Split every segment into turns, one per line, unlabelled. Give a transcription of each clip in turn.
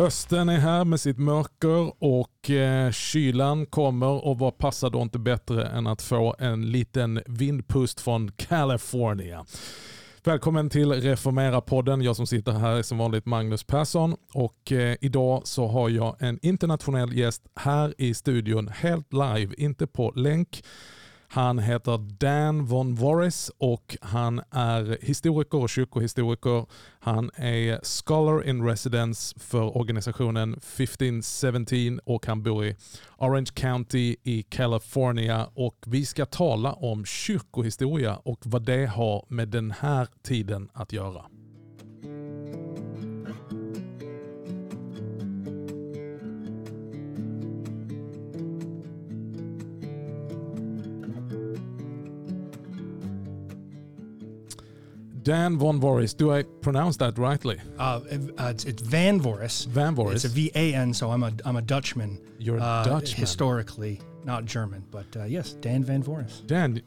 Hösten är här med sitt mörker och eh, kylan kommer och vad passar då inte bättre än att få en liten vindpust från California. Välkommen till Reformera-podden. Jag som sitter här är som vanligt Magnus Persson och eh, idag så har jag en internationell gäst här i studion helt live, inte på länk. Han heter Dan von Voris och han är historiker och kyrkohistoriker. Han är scholar in residence för organisationen 1517 och han bor i Orange County i California. Och vi ska tala om kyrkohistoria och vad det har med den här tiden att göra. Dan von Voorhis, do I pronounce that rightly?
Uh, uh, it's, it's Van Voorhis.
Van Voorhis.
It's a V A N, so I'm a I'm a Dutchman.
You're a
uh,
Dutchman.
historically, not German, but uh, yes, Dan Van Voorhis.
Dan,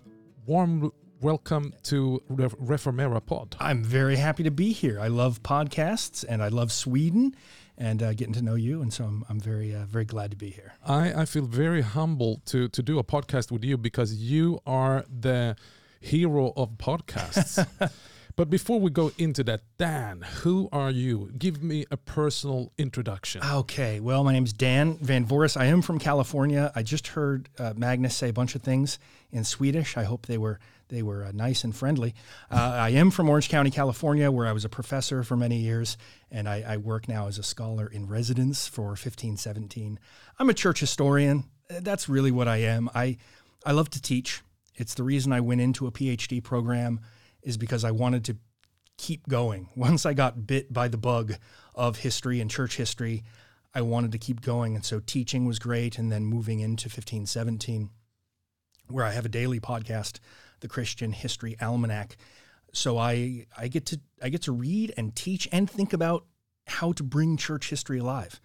warm welcome to Re- Reformera Pod.
I'm very happy to be here. I love podcasts and I love Sweden and uh, getting to know you, and so I'm I'm very uh, very glad to be here.
I, I feel very humble to, to do a podcast with you because you are the hero of podcasts. but before we go into that, Dan, who are you? Give me a personal introduction.
Okay, well, my name is Dan Van Voorhis. I am from California. I just heard uh, Magnus say a bunch of things in Swedish. I hope they were they were uh, nice and friendly. Uh, I am from Orange County, California, where I was a professor for many years, and I, I work now as a scholar in residence for 1517. I'm a church historian. Uh, That's really what I am. I I love to teach. It's the reason I went into a PhD program is because I wanted to keep going. Once I got bit by the bug of history and church history, I wanted to keep going. And so teaching was great. And then moving into 1517, where I have a daily podcast, the Christian History Almanac. So I, I get to I get to read and teach and think about how to bring church history alive.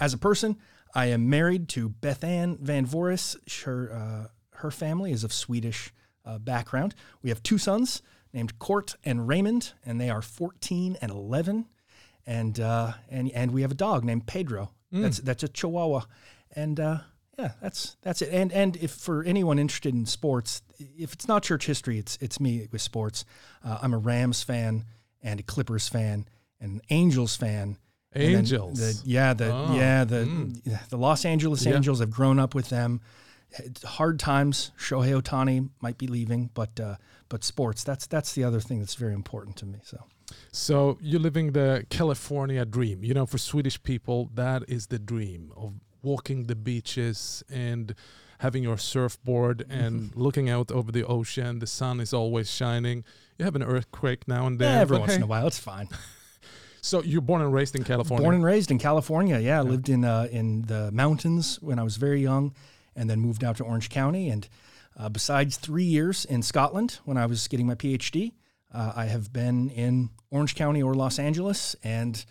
As a person, I am married to Beth Ann Van Voorhis. Her, uh, her family is of Swedish uh, background. We have two sons named Court and Raymond, and they are 14 and 11. And uh, and and we have a dog named Pedro. That's that's a Chihuahua, and uh, yeah, that's that's it. And and if for anyone interested in sports, if it's not church history, it's it's me with sports. Uh, I'm a Rams fan and a Clippers fan and an Angels fan.
Angels.
the- yeah, the
Oh,
yeah the the Los Angeles
Yeah.
Angels. I've grown up with them. Hard times. Shohei Ohtani might be leaving, but uh, but sports. That's that's the other thing that's very important to me. So
So you're living the California dream. You know, for Swedish people, that is the dream of walking the beaches and having your surfboard and looking out over the ocean. The sun is always shining. You have an earthquake now and then.
yeah, every once
hey,
in a while, it's fine.
So you're born and raised in California.
Born and raised in California. Yeah, I lived in uh, in the mountains when I was very young, and then moved out to Orange County. And uh, besides three years in Scotland when I was getting my PhD, uh, I have been in Orange County or Los Angeles, and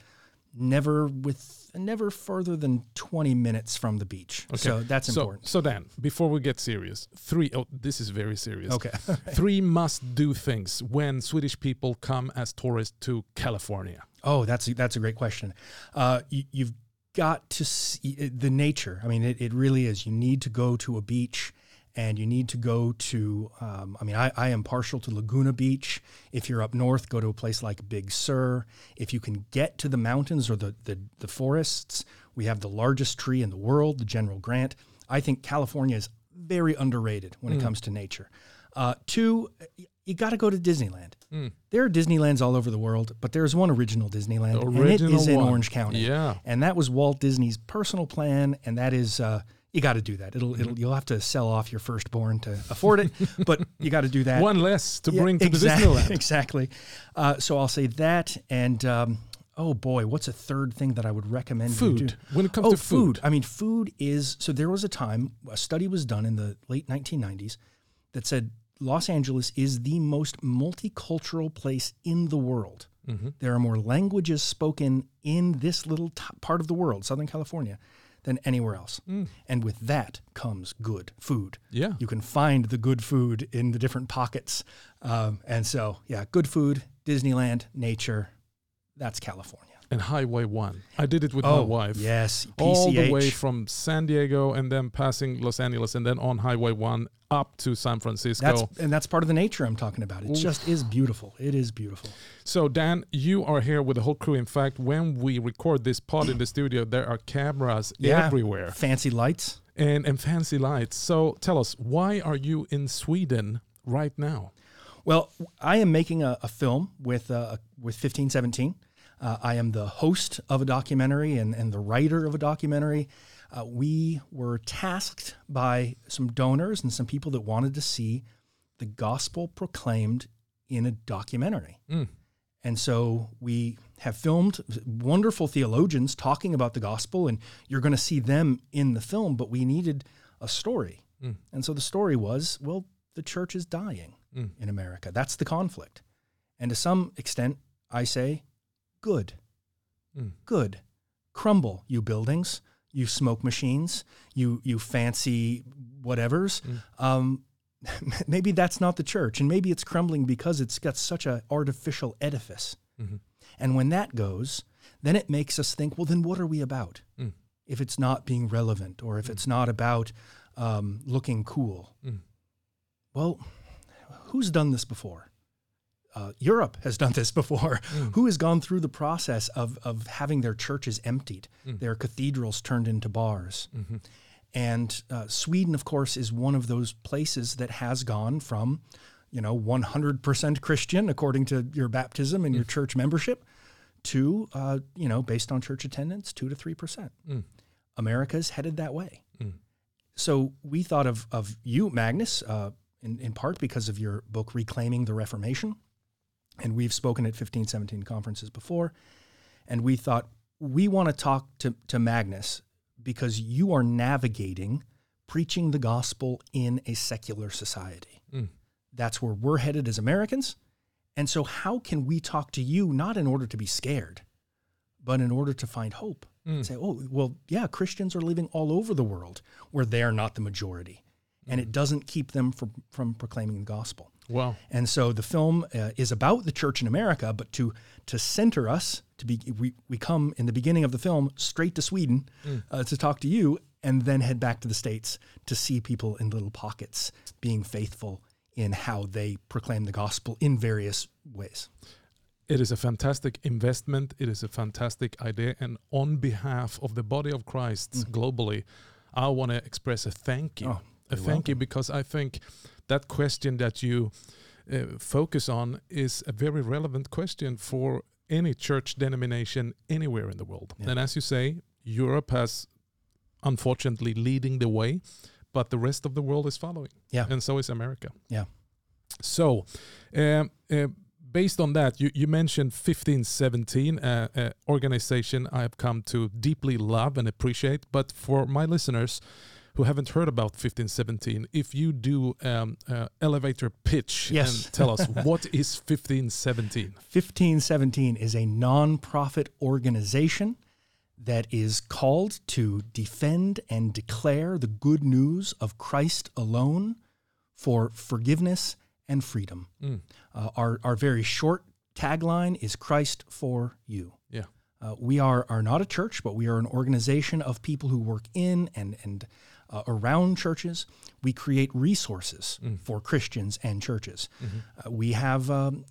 never with never further than twenty minutes from the beach. Okay. So that's
so,
important.
So Dan, before we get serious, three. Oh, this is very serious.
Okay.
three must-do things when Swedish people come as tourists to California.
Oh, that's a, that's a great question. Uh, you, you've got to see the nature. I mean, it, it really is. You need to go to a beach and you need to go to, um, I mean, I, I am partial to Laguna Beach. If you're up north, go to a place like Big Sur. If you can get to the mountains or the, the, the forests, we have the largest tree in the world, the General Grant. I think California is very underrated when it comes to nature. Uh, two, you got to go to Disneyland. There are Disneylands all over the world, but there's one original Disneyland, and it
original
in
one.
Orange County.
Yeah.
and that was Walt Disney's personal plan, and that is uh, you got to do that. It'll, it'll you'll have to sell off your firstborn to afford it, but you got to do that.
One less to
Yeah,
bring to the Disneyland.
Exactly. Uh, so I'll say that, and um, oh boy, what's a third thing that I would recommend? you
Food.
do?
When it comes
oh,
to food.
I mean, food is so. There was a time a study was done in the late 1990s that said Los Angeles is the most multicultural place in the world.
Mm-hmm.
There are more languages spoken in this little t- part of the world, Southern California, than anywhere else. And with that comes good food.
Mm. Yeah.
You can find the good food in the different pockets. Um, and so, yeah, good food, Disneyland, nature, that's California.
And Highway 1. I did it with my
Oh,
wife.
Yes,
All the way from San Diego and then passing Los Angeles and then on Highway 1 up to San Francisco.
That's and that's part of the nature I'm talking about. It
Oof.
just is beautiful. It is beautiful.
So, Dan, you are here with the whole crew. In fact, when we record this pod in the studio, there are cameras
Yeah.
everywhere
Fancy lights.
and, and fancy lights. So, tell us, why are you in Sweden right now?
Well, I am making a, a film with uh, with 1517. Uh, I am the host of a documentary and, and the writer of a documentary. Uh, we were tasked by some donors and some people that wanted to see the gospel proclaimed in a documentary.
Mm.
And so we have filmed wonderful theologians talking about the gospel, and you're going to see them in the film, but we needed a story.
Mm.
And so the story was well, the church is dying
Mm.
in America. That's the conflict. And to some extent, I say, good.
Mm.
Good. Crumble, you buildings, you smoke machines, you you fancy whatevers.
Mm.
Um, maybe that's not the church, and maybe it's crumbling because it's got such an artificial edifice.
Mhm.
And when that goes, then it makes us think, well, then what are we about?
Mm.
If it's not being relevant, or if it's not about um, looking cool.
Mm.
Well, who's done this before? Uh, Europe has done this before.
Mm.
Who has gone through the process of, of having their churches emptied,
Mm.
their cathedrals turned into bars?
Mhm.
And uh, Sweden, of course, is one of those places that has gone from, you know, 100% Christian according to your baptism and your church membership to, uh, you know, based on church attendance, 2 to 3%.
Mm.
America's headed that way.
Mm.
So we thought of, of you, Magnus, uh, in, in part because of your book, Reclaiming the Reformation. And we've spoken at 1517 conferences before. And we thought, we want to talk to, to Magnus because you are navigating preaching the gospel in a secular society.
Mm.
That's where we're headed as Americans. And so, how can we talk to you not in order to be scared, but in order to find hope?
Mm.
Say, oh, well, yeah, Christians are living all over the world where they're not the majority. And it doesn't keep them from, from proclaiming the gospel.
Wow.
And so the film uh, is about the church in America, but to to center us, to be we, we come in the beginning of the film straight to Sweden
Mm.
uh, to talk to you, and then head back to the states to see people in little pockets being faithful in how they proclaim the gospel in various ways.
It is a fantastic investment. It is a fantastic idea. And on behalf of the body of Christ
Mm.
globally, I want to express a thank you.
Oh, you're
thank you because I think that question that you uh, focus on is a very relevant question for any church denomination anywhere in the world.
Yeah.
And as you say, Europe has unfortunately leading the way, but the rest of the world is following.
Yeah.
And so is America.
Yeah.
So, um, uh, based on that, you, you mentioned 1517, uh, uh, organization I have come to deeply love and appreciate. But for my listeners who haven't heard about 1517, if you do um, uh, elevator pitch
Yes.
and tell us what is 1517?
1517 is a nonprofit organization that is called to defend and declare the good news of Christ alone for forgiveness and freedom.
Mm.
Uh, our, our very short tagline is Christ for you.
Yeah.
Uh, we are, are not a church, but we are an organization of people who work in and, and uh, around churches. We create resources
Mm.
for Christians and churches.
Mhm.
Uh, we have um,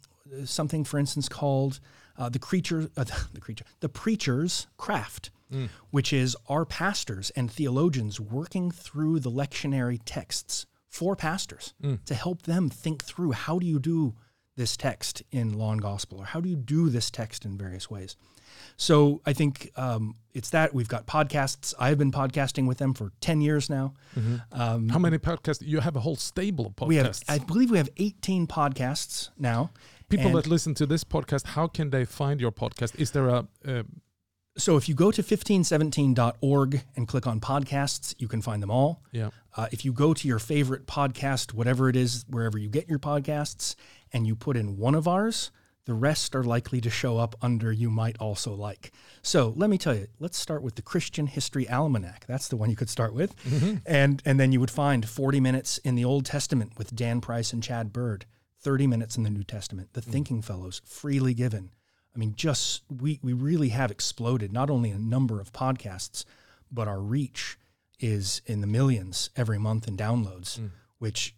something, for instance, called uh, the creature, uh, the creature, the preacher's craft,
Mm.
which is our pastors and theologians working through the lectionary texts for pastors
Mm.
to help them think through how do you do this text in law and gospel, or how do you do this text in various ways. So I think um, it's that we've got podcasts. I've been podcasting with them for ten years now.
Mhm.
Um,
How many podcasts? You have a whole stable of podcasts.
we have, I believe, we have eighteen podcasts now.
People
and-
that listen to this podcast, how can they find your podcast? Is there a, uh,
So if you go to 1517.org and click on podcasts, you can find them all.
yeah,
Uh, if you go to your favorite podcast, whatever it is, wherever you get your podcasts, and you put in one of ours, the rest are likely to show up under you might also like. So let me tell you, let's start with the Christian History Almanac. That's the one you could start with. And, and then you would find 40 minutes in the Old Testament with Dan Price and Chad Bird, 30 minutes in the New Testament, the Thinking Fellows, freely given. I mean, just we we really have exploded not only in number of podcasts, but our reach is in the millions every month in downloads, mm. which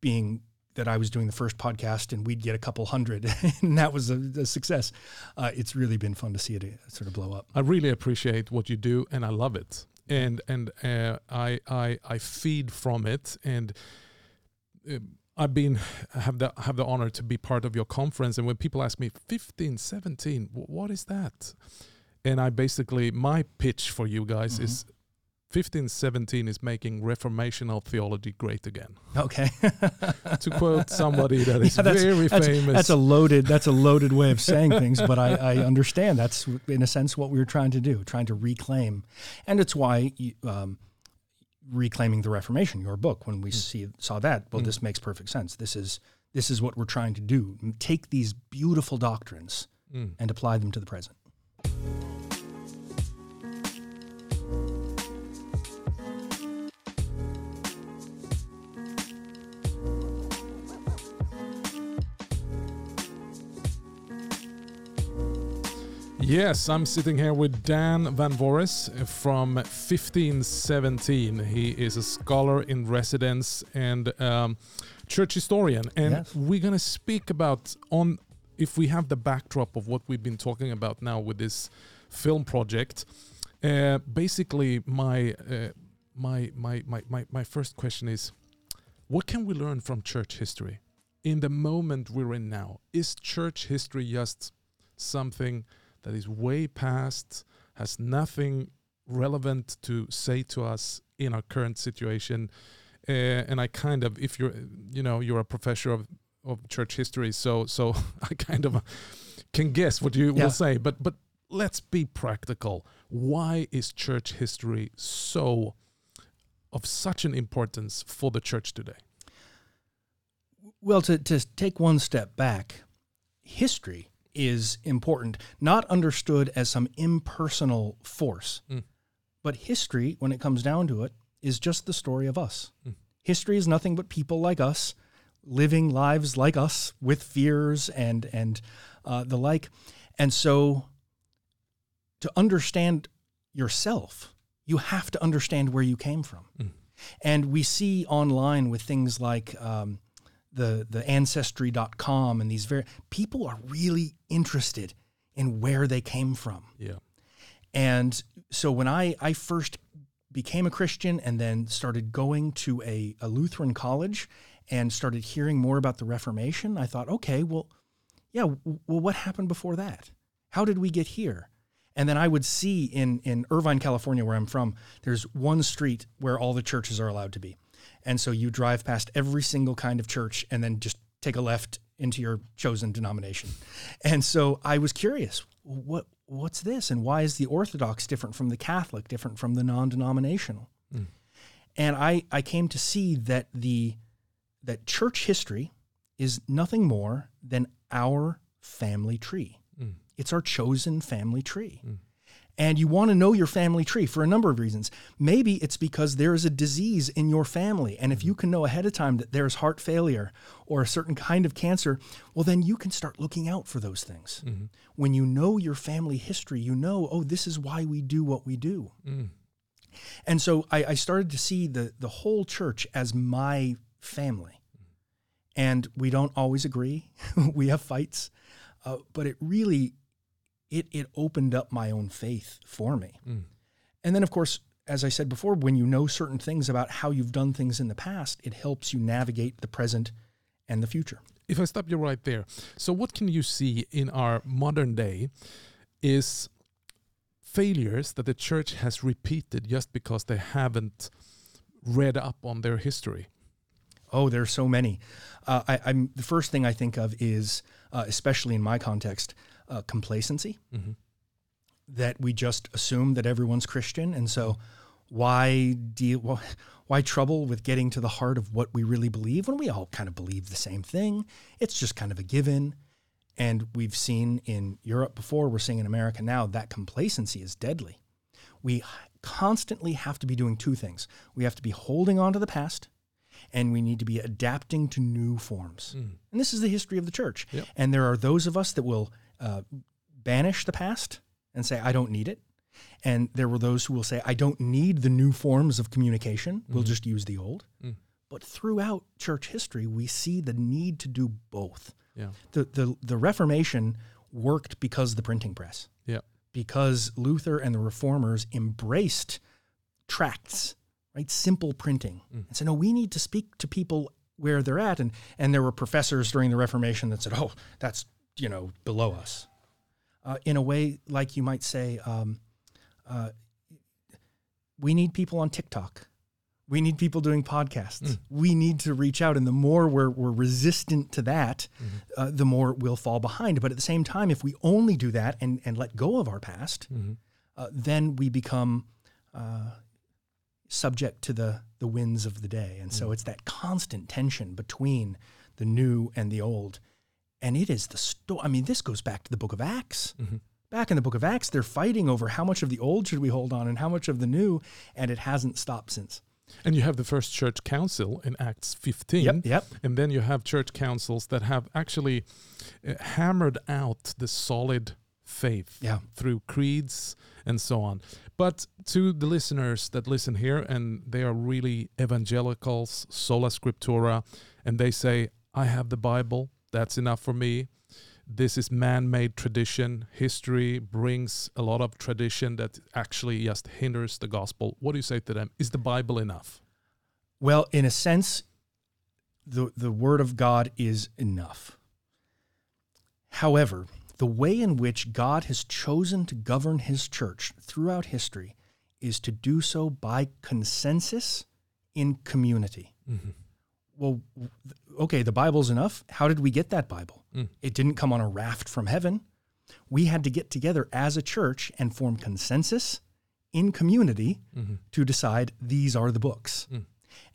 being that I was doing the first podcast and we'd get a couple hundred, and that was a, a success. Uh, it's really been fun to see it uh, sort of blow up.
I really appreciate what you do, and I love it, and and uh, I I I feed from it, and. Uh, I've been have the have the honor to be part of your conference, and when people ask me 15, 17, what is that? And I basically my pitch for you guys mm-hmm. is 1517 is making reformational theology great again.
Okay.
to quote somebody that is yeah, that's, very
that's,
famous.
That's a loaded that's a loaded way of saying things, but I, I, understand that's in a sense what we were trying to do, trying to reclaim, and it's why um, reclaiming the Reformation, your book, when we mm. see saw that, well, mm. this makes perfect sense. This is this is what we're trying to do: take these beautiful doctrines mm. and apply them to the present.
Yes, I'm sitting here with Dan Van Voorhis from 1517. He is a scholar in residence and um, church historian. And yes. we're going to speak about on if we have the backdrop of what we've been talking about now with this film project. Uh, basically, my, uh, my, my, my, my, my first question is what can we learn from church history in the moment we're in now? Is church history just something that is way past, has nothing relevant to say to us in our current situation. Uh, and I kind of, if you're, you know, you're a professor of, of church history, so so I kind of can guess what you yeah. will say. But but let's be practical. Why is church history so of such an importance for the church today?
Well, to, to take one step back, history is important, not understood as some impersonal force. Mm. But history, when it comes down to it, is just the story of us. Mm. History is nothing but people like us living lives like us with fears and and uh, the like. And so, to understand yourself, you have to understand where you came from. Mm. And we see online with things like um, the the ancestry.com and these very people are really interested in where they came from.
Yeah.
And so when I I first became a Christian and then started going to a, a Lutheran college and started hearing more about the Reformation, I thought, okay, well, yeah, well, what happened before that? How did we get here? And then I would see in in Irvine, California, where I'm from, there's one street where all the churches are allowed to be. And so you drive past every single kind of church and then just take a left into your chosen denomination. And so I was curious, what what's this and why is the Orthodox different from the Catholic, different from the non-denominational? Mm. And I I came to see that the that church history is nothing more than our family tree. Mm. It's our chosen family tree. Mm and you want to know your family tree for a number of reasons. Maybe it's because there is a disease in your family. And if you can know ahead of time that there's heart failure or a certain kind of cancer, well, then you can start looking out for those things. Mm-hmm. When you know your family history, you know, oh, this is why we do what we do. Mm. And so I, I, started to see the, the whole church as my family. And we don't always agree, we have fights, uh, but it really it it opened up my own faith for me. Mm. And then of course, as I said before, when you know certain things about how you've done things in the past, it helps you navigate the present and the future.
If I stop you right there. So what can you see in our modern day is failures that the church has repeated just because they haven't read up on their history?
Oh, there's so many. Uh, I, am the first thing I think of is, uh, especially in my context, uh, complacency mm-hmm. that we just assume that everyone's Christian, and so why deal? Why, why trouble with getting to the heart of what we really believe when we all kind of believe the same thing? It's just kind of a given. And we've seen in Europe before, we're seeing in America now, that complacency is deadly. We constantly have to be doing two things. We have to be holding on to the past, and we need to be adapting to new forms. Mm. And this is the history of the church. Yep. And there are those of us that will uh, banish the past and say, I don't need it. And there were those who will say, I don't need the new forms of communication. We'll
Mhm.
just use the old.
Mm.
But throughout church history, we see the need to do both.
Yeah.
The, the, the Reformation worked because of the printing press.
Yeah.
Because Luther and the reformers embraced tracts, right? Simple printing.
Mm.
And said, no, we need to speak to people where they're at. And, and there were professors during the Reformation that said, oh, that's, you know, below us. Uh, in a way, like you might say, um, uh, we need people on TikTok. We need people doing podcasts.
Mm.
We need to reach out. And the more we're, we're resistant to that,
Mhm.
uh, the more we'll fall behind. But at the same time, if we only do that and, and let go of our past,
Mhm.
uh, then we become uh, subject to the, the winds of the day. And so
Mm.
it's that constant tension between the new and the old. And it is the story. I mean, this goes back to the book of Acts.
Mhm.
Back in the book of Acts, they're fighting over how much of the old should we hold on and how much of the new, and it hasn't stopped since.
And you have the first church council in Acts 15.
Yep, yep.
And then you have church councils that have actually uh, hammered out the solid faith
Yeah.
through creeds and so on. But to the listeners that listen here and they are really evangelicals, sola scriptura, and they say, I have the Bible, that's enough for me. This is man made tradition. History brings a lot of tradition that actually just hinders the gospel. What do you say to them? Is the Bible enough?
Well, in a sense, the, the word of God is enough. However, the way in which God has chosen to govern his church throughout history is to do so by consensus in community.
Mm-hmm.
Well, okay, the Bible's enough. How did we get that Bible?
Mm.
It didn't come on a raft from heaven. We had to get together as a church and form consensus in community
Mm-hmm.
to decide these are the books.
Mm.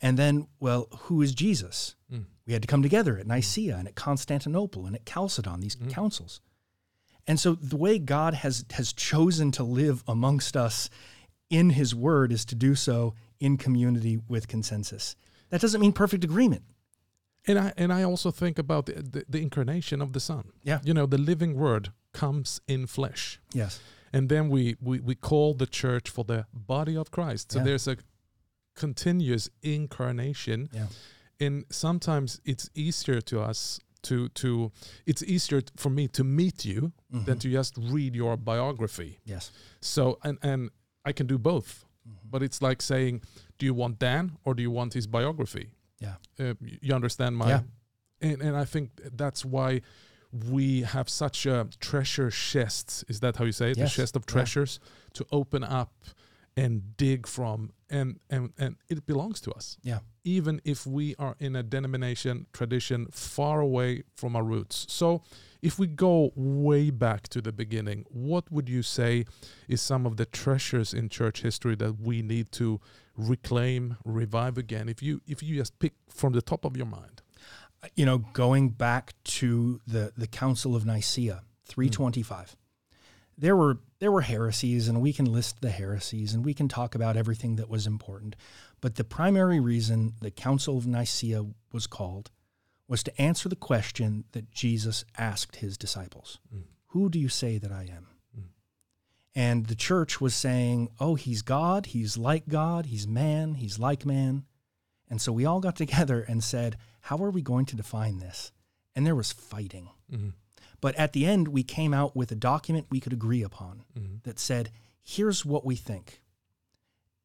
And then, well, who is Jesus?
Mm.
We had to come together at Nicaea and at Constantinople and at Chalcedon, these
Mm.
councils. And so the way God has has chosen to live amongst us in his word is to do so in community with consensus. That doesn't mean perfect agreement.
And I and I also think about the, the, the incarnation of the Son.
Yeah.
You know, the living Word comes in flesh,
Yes.
and then we we we call the church for the body of Christ. So
Yeah.
there's a continuous incarnation,
Yeah.
and sometimes it's easier to us to to it's easier for me to meet you than
Mhm.
to just read your biography.
Yes.
So and and I can do both,
Mhm.
but it's like saying, do you want Dan or do you want his biography?
Yeah.
uh, you understand my
Yeah.
and, and i think that's why we have such a treasure chest is that how you say it
Yes.
the chest of
Yeah.
treasures to open up and dig from and and and it belongs to us.
Yeah.
even if we are in a denomination tradition far away from our roots. So if we go way back to the beginning what would you say is some of the treasures in church history that we need to reclaim revive again? If you if you just pick from the top of your mind.
You know, going back to the the Council of Nicaea, hmm. 325. There were there were heresies and we can list the heresies and we can talk about everything that was important, but the primary reason the Council of Nicaea was called was to answer the question that Jesus asked his disciples.
Mm.
Who do you say that I am?
Mm.
And the church was saying, "Oh, he's God, he's like God, he's man, he's like man." And so we all got together and said, How are we going to define this? And there was fighting.
Mhm.
But at the end, we came out with a document we could agree upon
Mhm.
that said, Here's what we think.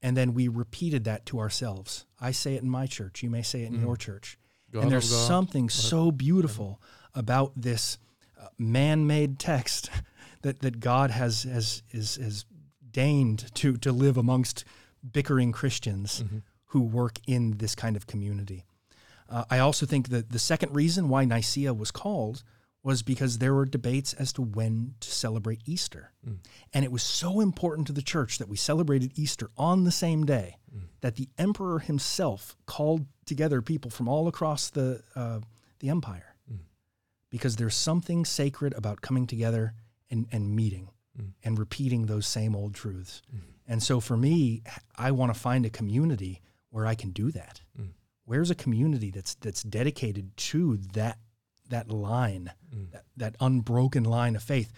And then we repeated that to ourselves. I say it in my church. You may say it in
Mhm.
your church.
God
and there's something so beautiful about this uh, man-made text that, that God has, has, is, has deigned to, to live amongst bickering Christians
Mhm.
who work in this kind of community. Uh, I also think that the second reason why Nicaea was called was because there were debates as to when to celebrate Easter.
Mm.
And it was so important to the church that we celebrated Easter on the same day
Mm.
that the emperor himself called together people from all across the, uh, the empire.
Mm.
Because there's something sacred about coming together and, and meeting
Mm.
and repeating those same old truths.
Mm.
And so for me, I want to find a community where I can do that.
Mm.
Where's a community that's that's dedicated to that that line,
Mm.
that, that unbroken line of faith?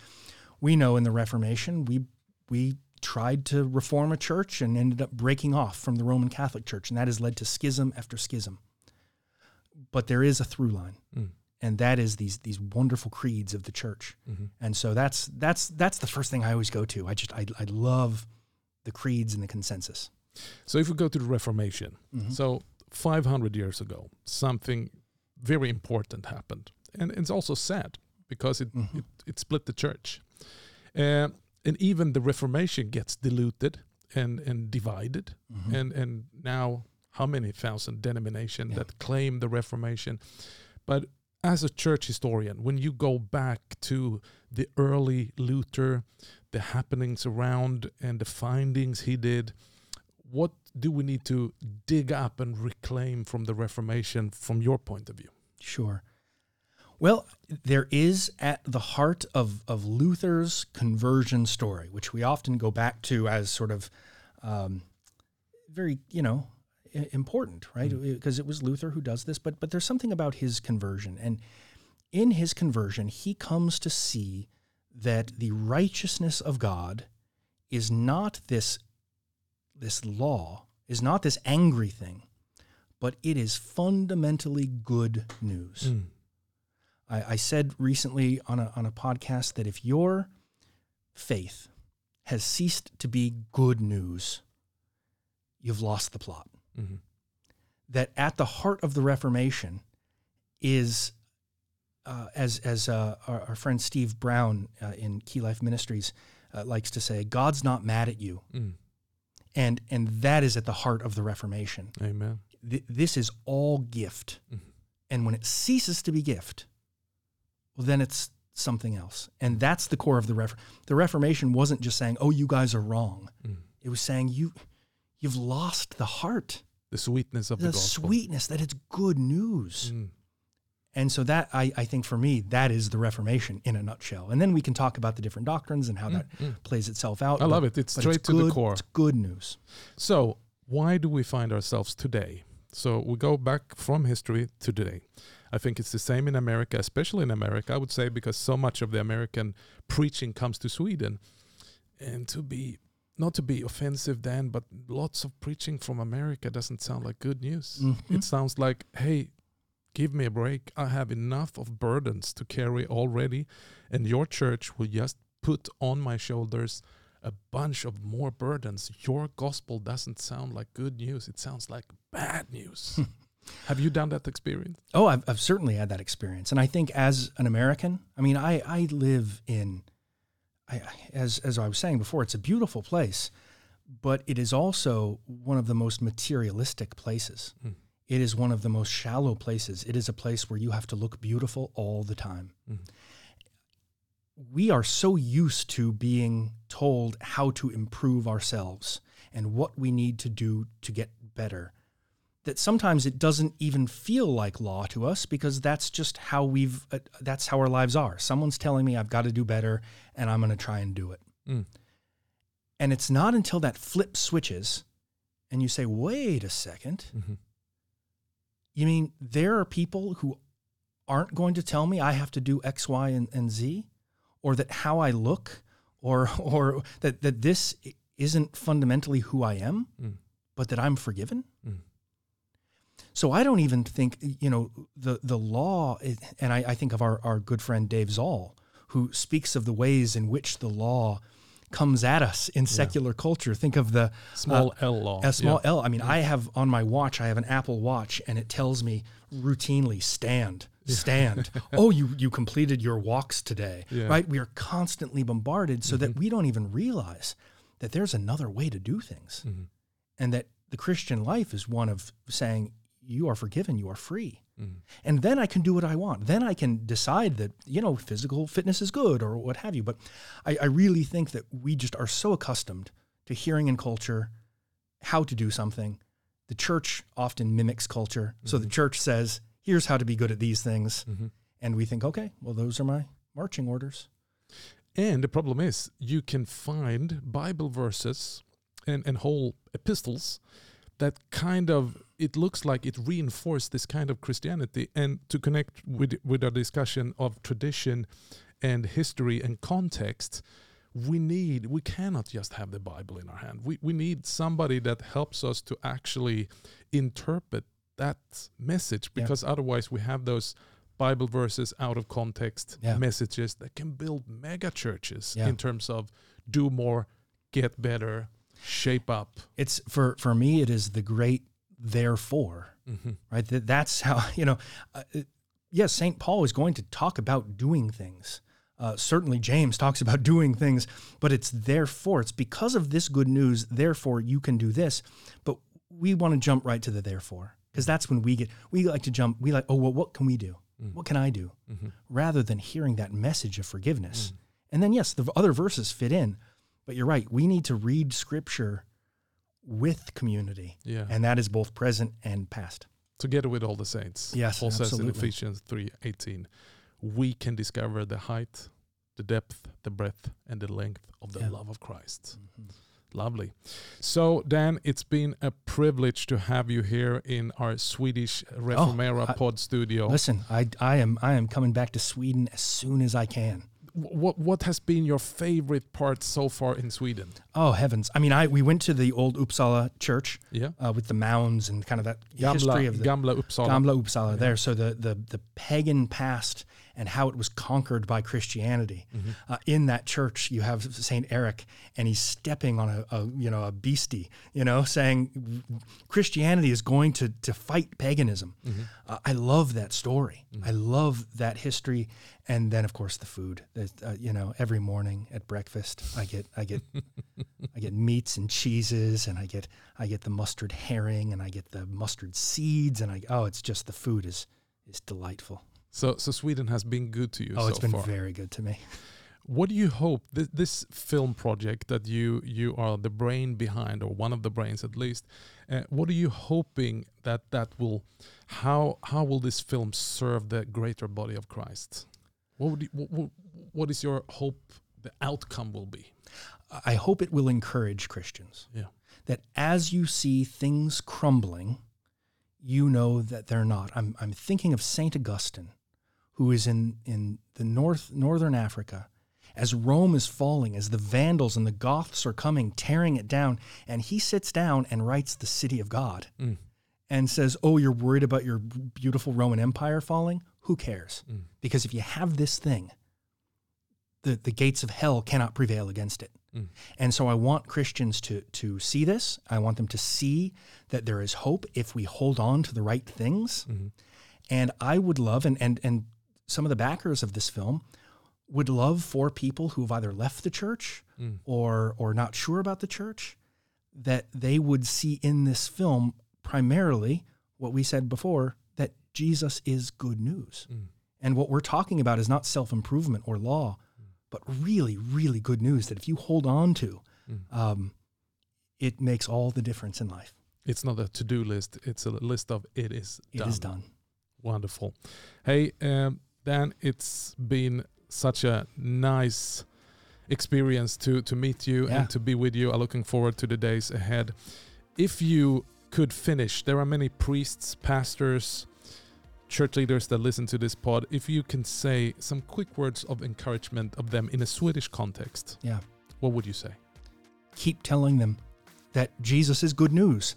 we know in the Reformation we we tried to reform a church and ended up breaking off from the Roman Catholic Church, and that has led to schism after schism. But there is a through line,
Mm.
and that is these these wonderful creeds of the church.
Mhm.
And so that's that's that's the first thing I always go to. I just I, I love the creeds and the consensus.
So if we go to the Reformation,
Mhm.
so 500 years ago, something very important happened, and it's also sad because it
Mhm.
it, it split the church, uh, and even the Reformation gets diluted and and divided,
Mhm.
and and now how many thousand denominations
Yeah.
that claim the Reformation, but as a church historian, when you go back to the early Luther, the happenings around and the findings he did, what do we need to dig up and reclaim from the Reformation from your point of view?
Sure. Well, there is at the heart of, of Luther's conversion story, which we often go back to as sort of um, very, you know, important, right? Because it was Luther who does this, but but there's something about his conversion, and in his conversion, he comes to see that the righteousness of God is not this this law, is not this angry thing, but it is fundamentally good news.
Mm.
I, I said recently on a, on a podcast that if your faith has ceased to be good news, you've lost the plot.
Mhm.
That at the heart of the Reformation is, uh, as, as uh, our, our friend Steve Brown uh, in Key Life Ministries uh, likes to say, God's not mad at you.
Mm.
And, and that is at the heart of the Reformation.
Amen.
Th- this is all gift.
Mhm.
And when it ceases to be gift, well, then it's something else. And that's the core of the Ref- the Reformation wasn't just saying, "Oh, you guys are wrong."
Mm.
It was saying you you've lost the heart,
The sweetness of the,
the,
gospel.
sweetness that it's good news.
Mm.
And so that I, I think for me that is the Reformation in a nutshell. And then we can talk about the different doctrines and how that
Mm.
plays itself out.
I
but-
love it. It's straight
it's
to
good,
the core.
It's good news.
So, why do we find ourselves today? So, we go back from history to today. I think it's the same in America, especially in America, I would say, because so much of the American preaching comes to Sweden. And to be, not to be offensive, Dan, but lots of preaching from America doesn't sound like good news.
Mhm.
It sounds like, hey, give me a break. I have enough of burdens to carry already. And your church will just put on my shoulders a bunch of more burdens. Your gospel doesn't sound like good news. It sounds like bad news. have you done that experience?
Oh, I've, I've certainly had that experience, and I think as an American, I mean, I I live in, I as as I was saying before, it's a beautiful place, but it is also one of the most materialistic places.
Mm.
It is one of the most shallow places. It is a place where you have to look beautiful all the time.
Mm.
We are so used to being told how to improve ourselves and what we need to do to get better that sometimes it doesn't even feel like law to us because that's just how we've uh, that's how our lives are someone's telling me i've got to do better and i'm going to try and do it
Mm.
and it's not until that flip switches and you say wait a second
Mhm.
you mean there are people who aren't going to tell me i have to do x y and, and z or that how i look or or that that this isn't fundamentally who i am
Mm.
but that i'm forgiven
Mm.
So I don't even think you know the the law, is- and I, I think of our, our good friend Dave Zahl, who speaks of the ways in which the law comes at us in secular culture. Think of the
Small L law.
a small
Yeah.
L. I mean, I have on my watch, I have an Apple Watch, and it tells me routinely, stand, stand. oh, you you completed your walks today,
Yeah. Mm-hmm.
right? We are constantly bombarded so that we don't even realize that there's another way to do things,
Mhm.
and that the Christian life is one of saying, "You are forgiven, you are free."
Mhm.
And then I can do what I want. Then I can decide that, you know, physical fitness is good or what have you. But I, I really think that we just are so accustomed to hearing in culture how to do something. The church often mimics culture. So the church says, here's how to be good at these things.
Mhm.
And we think, okay, well, those are my marching orders.
And the problem is, you can find Bible verses and, and whole epistles that kind of it looks like it reinforced this kind of Christianity. And to connect with with our discussion of tradition and history and context, we need we cannot just have the Bible in our hand. We we need somebody that helps us to actually interpret that message
Yeah.
because otherwise we have those Bible verses out of context
Yeah.
messages that can build mega churches
Yeah.
in terms of do more, get better, shape up.
It's for for me. It is the great therefore.
Mhm.
right? That that's how you know. Uh, it- yes, Saint Paul is going to talk about doing things. Uh, certainly, James talks about doing things, but it's therefore. It's because of this good news. Therefore, you can do this. But we want to jump right to the therefore because that's when we get we like to jump. We like, oh well, what can we do? What can I do?
Mhm.
Rather than hearing that message of forgiveness. And then yes, the other verses fit in, but you're right. We need to read Scripture with community,
Yeah.
and that is both present and past.
Together with all the saints.
Yes,
Paul says in
absolutely.
Ephesians 3:18, we can discover the height, the depth, the breadth, and the length of the
Yeah.
love of Christ. Mm-hmm. Lovely. So, Dan, it's been a privilege to have you here in our Swedish oh, Reformera
Oh, I-
pod studio.
Listen, I, I am I am coming back to Sweden as soon as I can.
Wh- What what has been your favorite part so far in Sweden?
Oh heavens! I mean, I we went to the old Uppsala church
Yeah,
uh, with the mounds and kind of that history of the
Gamla Uppsala.
Gamla Uppsala there. So the, the the pagan past and how it was conquered by Christianity.
Mm-hmm.
Uh, in that church, you have Saint Eric, and he's stepping on a, a you know a beastie, you know, saying Christianity is going to to fight paganism.
Mm-hmm.
Uh, I love that story. I love that history, and then of course the food. That, Uh, you know, every morning at breakfast, I get I get I get meats and cheeses, and I get I get the mustard herring, and I get the mustard seeds, and I oh, it's just the food is is delightful.
So, so Sweden has been good to you
Oh,
so
it's been
far.
very good to me.
What do you hope this, this film project that you you are the brain behind, or one of the brains at least? Uh, what are you hoping that that will how how will this film serve the greater body of Christ? What would you, what, what, what is your hope the outcome will be?
I hope it will encourage Christians
Yeah.
that as you see things crumbling, you know that they're not. I'm I'm thinking of Saint Augustine, who is in in the north northern Africa. As Rome is falling, as the Vandals and the Goths are coming, tearing it down, and he sits down and writes the City of God.
Mm.
and says, "Oh, you're worried about your beautiful Roman Empire falling? Who cares?
Mm.
Because if you have this thing, the the gates of hell cannot prevail against it."
Mm.
And so I want Christians to to see this. I want them to see that there is hope if we hold on to the right things.
Mhm.
And I would love and and and some of the backers of this film would love for people who have either left the church
Mm.
or or not sure about the church that they would see in this film primarily what we said before that Jesus is good news.
Mm.
And what we're talking about is not self-improvement or law, but really really good news that if you hold on to
Mm.
um, it makes all the difference in life.
It's not a to do list; it's a list of it is
It
done.
is done.
Wonderful. Hey, um, Dan, it's been such a nice experience to to meet you
Yeah.
and to be with you. I'm looking forward to the days ahead. If you could finish, there are many priests, pastors, church leaders that listen to this pod. If you can say some quick words of encouragement of them in a Swedish context,
Yeah.
what would you say?
keep telling them that Jesus is good news.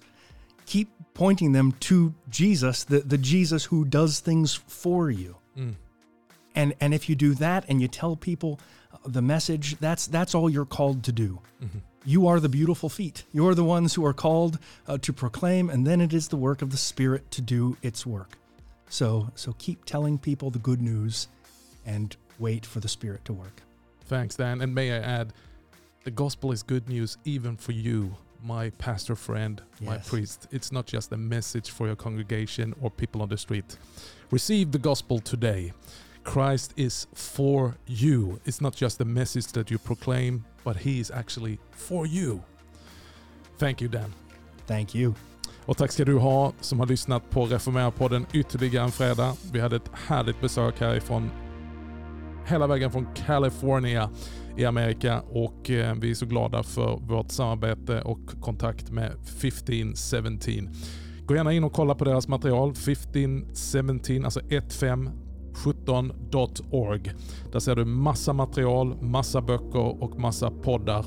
Keep pointing them to Jesus, the, the Jesus who does things for you.
Mm.
And and if you do that and you tell people the message, that's that's all you're called to do.
Mhm.
You are the beautiful feet. You are the ones who are called uh, to proclaim, and then it is the work of the Spirit to do its work. So so keep telling people the good news, and wait for the Spirit to work.
Thanks, Dan. And may I add, the gospel is good news even for you, my pastor friend, my priest. It's not just a message for your congregation or people on the street. Receive the gospel today. Christ is for you. It's not just a message that you proclaim, but he is actually for you. Thank you, Dan.
Thank you.
Och tack ska du ha som har lyssnat på Reformera-podden ytterligare en fredag. Vi hade ett härligt besök härifrån hela vägen från California i Amerika och eh, vi är så glada för vårt samarbete och kontakt med 1517. Gå gärna in och kolla på deras material. 1517, alltså 17.org. Där ser du massa material, massa böcker och massa poddar.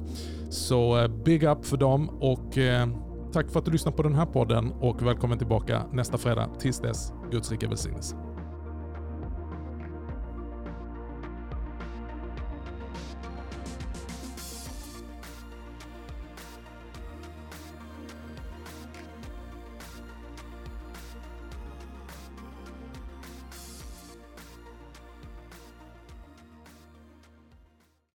Så eh, big up för dem och eh, tack för att du lyssnar på den här podden och välkommen tillbaka nästa fredag. Tills dess, Guds rika välsignelse.